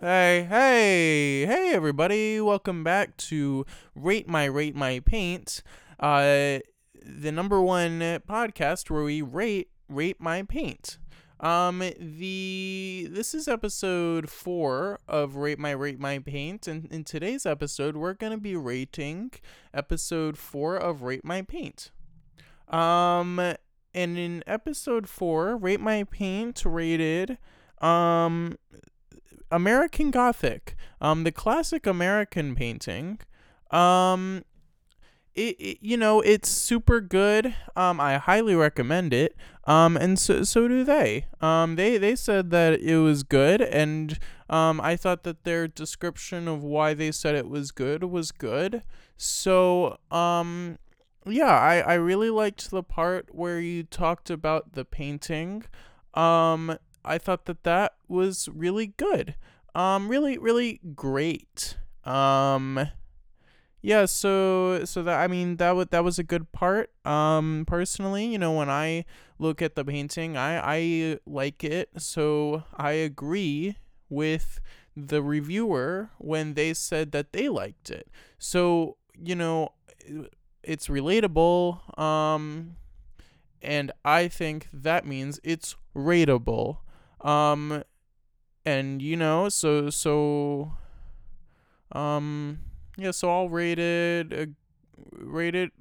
Hey, hey, hey, everybody! Welcome back to Rate My Rate My Paint, uh, the number one podcast where we rate rate my paint. Um, the this is episode four of Rate My Rate My Paint, and in today's episode, we're gonna be rating episode four of Rate My Paint. Um, and in episode four, Rate My Paint rated, um, American Gothic, um, the classic American painting. Um, it, it, you know it's super good. Um i highly recommend it. Um and so so do they. Um they they said that it was good and um i thought that their description of why they said it was good was good. So um yeah i i really liked the part where you talked about the painting. Um i thought that that was really good. Um really really great. Um yeah so so that i mean that was that was a good part um personally you know when i look at the painting i i like it so i agree with the reviewer when they said that they liked it. So you know it's relatable um and i think that means it's rateable um and you know so so um yeah, so I'll rate it. Uh, rate it.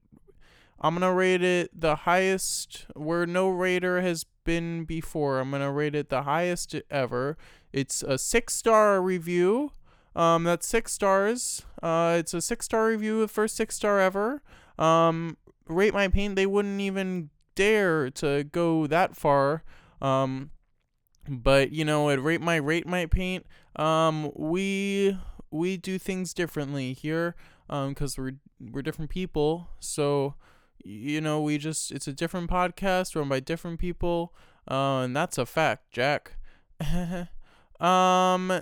I'm gonna rate it the highest where no rater has been before. I'm gonna rate it the highest ever. It's a six star review. Um, that's six stars. Uh, it's a six star review, the first six star ever. Um, rate my paint. They wouldn't even dare to go that far. Um, but you know, at rate my rate my paint. Um, we we do things differently here um cuz we're we're different people. So you know we just it's a different podcast run by different people uh, and that's a fact jack. Um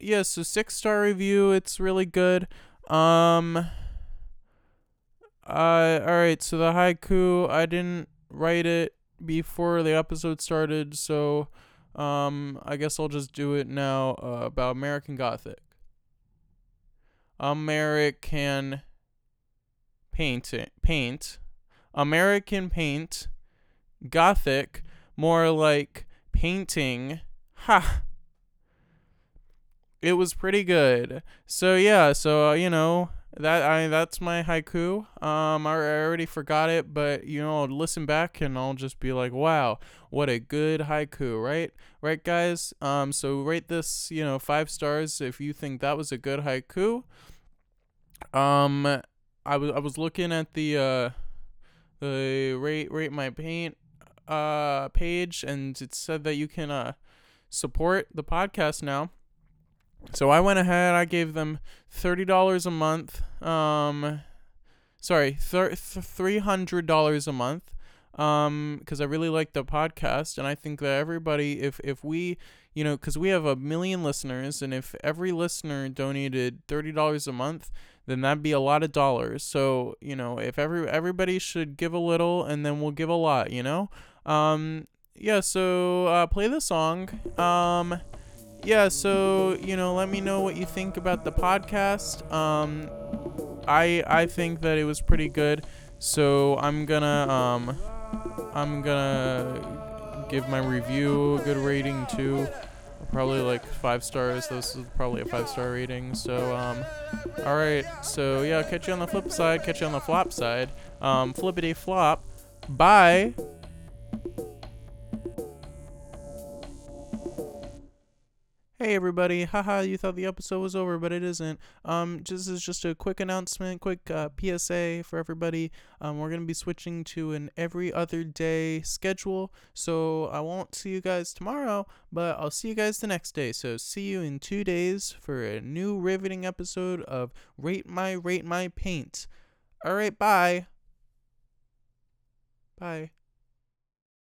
yeah so six star review it's really good. Um uh all right so the haiku i didn't write it before the episode started so um i guess i'll just do it now uh, about american gothic American paint paint American paint Gothic more like painting. Ha! It was pretty good. So yeah so uh, you know that I that's my haiku. Um I, I already forgot it but you know I'll listen back and I'll just be like wow what a good haiku right? Right guys? Um so rate this you know 5 stars if you think that was a good haiku. Um, I was I was looking at the uh the rate rate my paint uh page and it said that you can uh support the podcast now. So I went ahead, I gave them $30 a month. Um sorry, thir- $300 a month um because I really like the podcast and I think that everybody if if we you know cuz we have a million listeners and if every listener donated $30 a month then that'd be a lot of dollars. So, you know, if every everybody should give a little and then we'll give a lot, you know? Um yeah, so uh play the song. Um yeah, so, you know, let me know what you think about the podcast. Um I I think that it was pretty good. So, I'm to um I'm to give my review a good rating too probably like five stars. This is probably a five star rating. So, um, all right. So yeah, catch you on the flip side. Catch you on the flop side. Um, flippity flop. Bye. Hey everybody, haha, you thought the episode was over, but it isn't. Um, this is just a quick announcement, quick uh, PSA for everybody. Um, we're to be switching to an every other day schedule, so I won't see you guys tomorrow, but I'll see you guys the next day. So see you in two days for a new riveting episode of Rate My Rate My Paint. Alright, bye. Bye.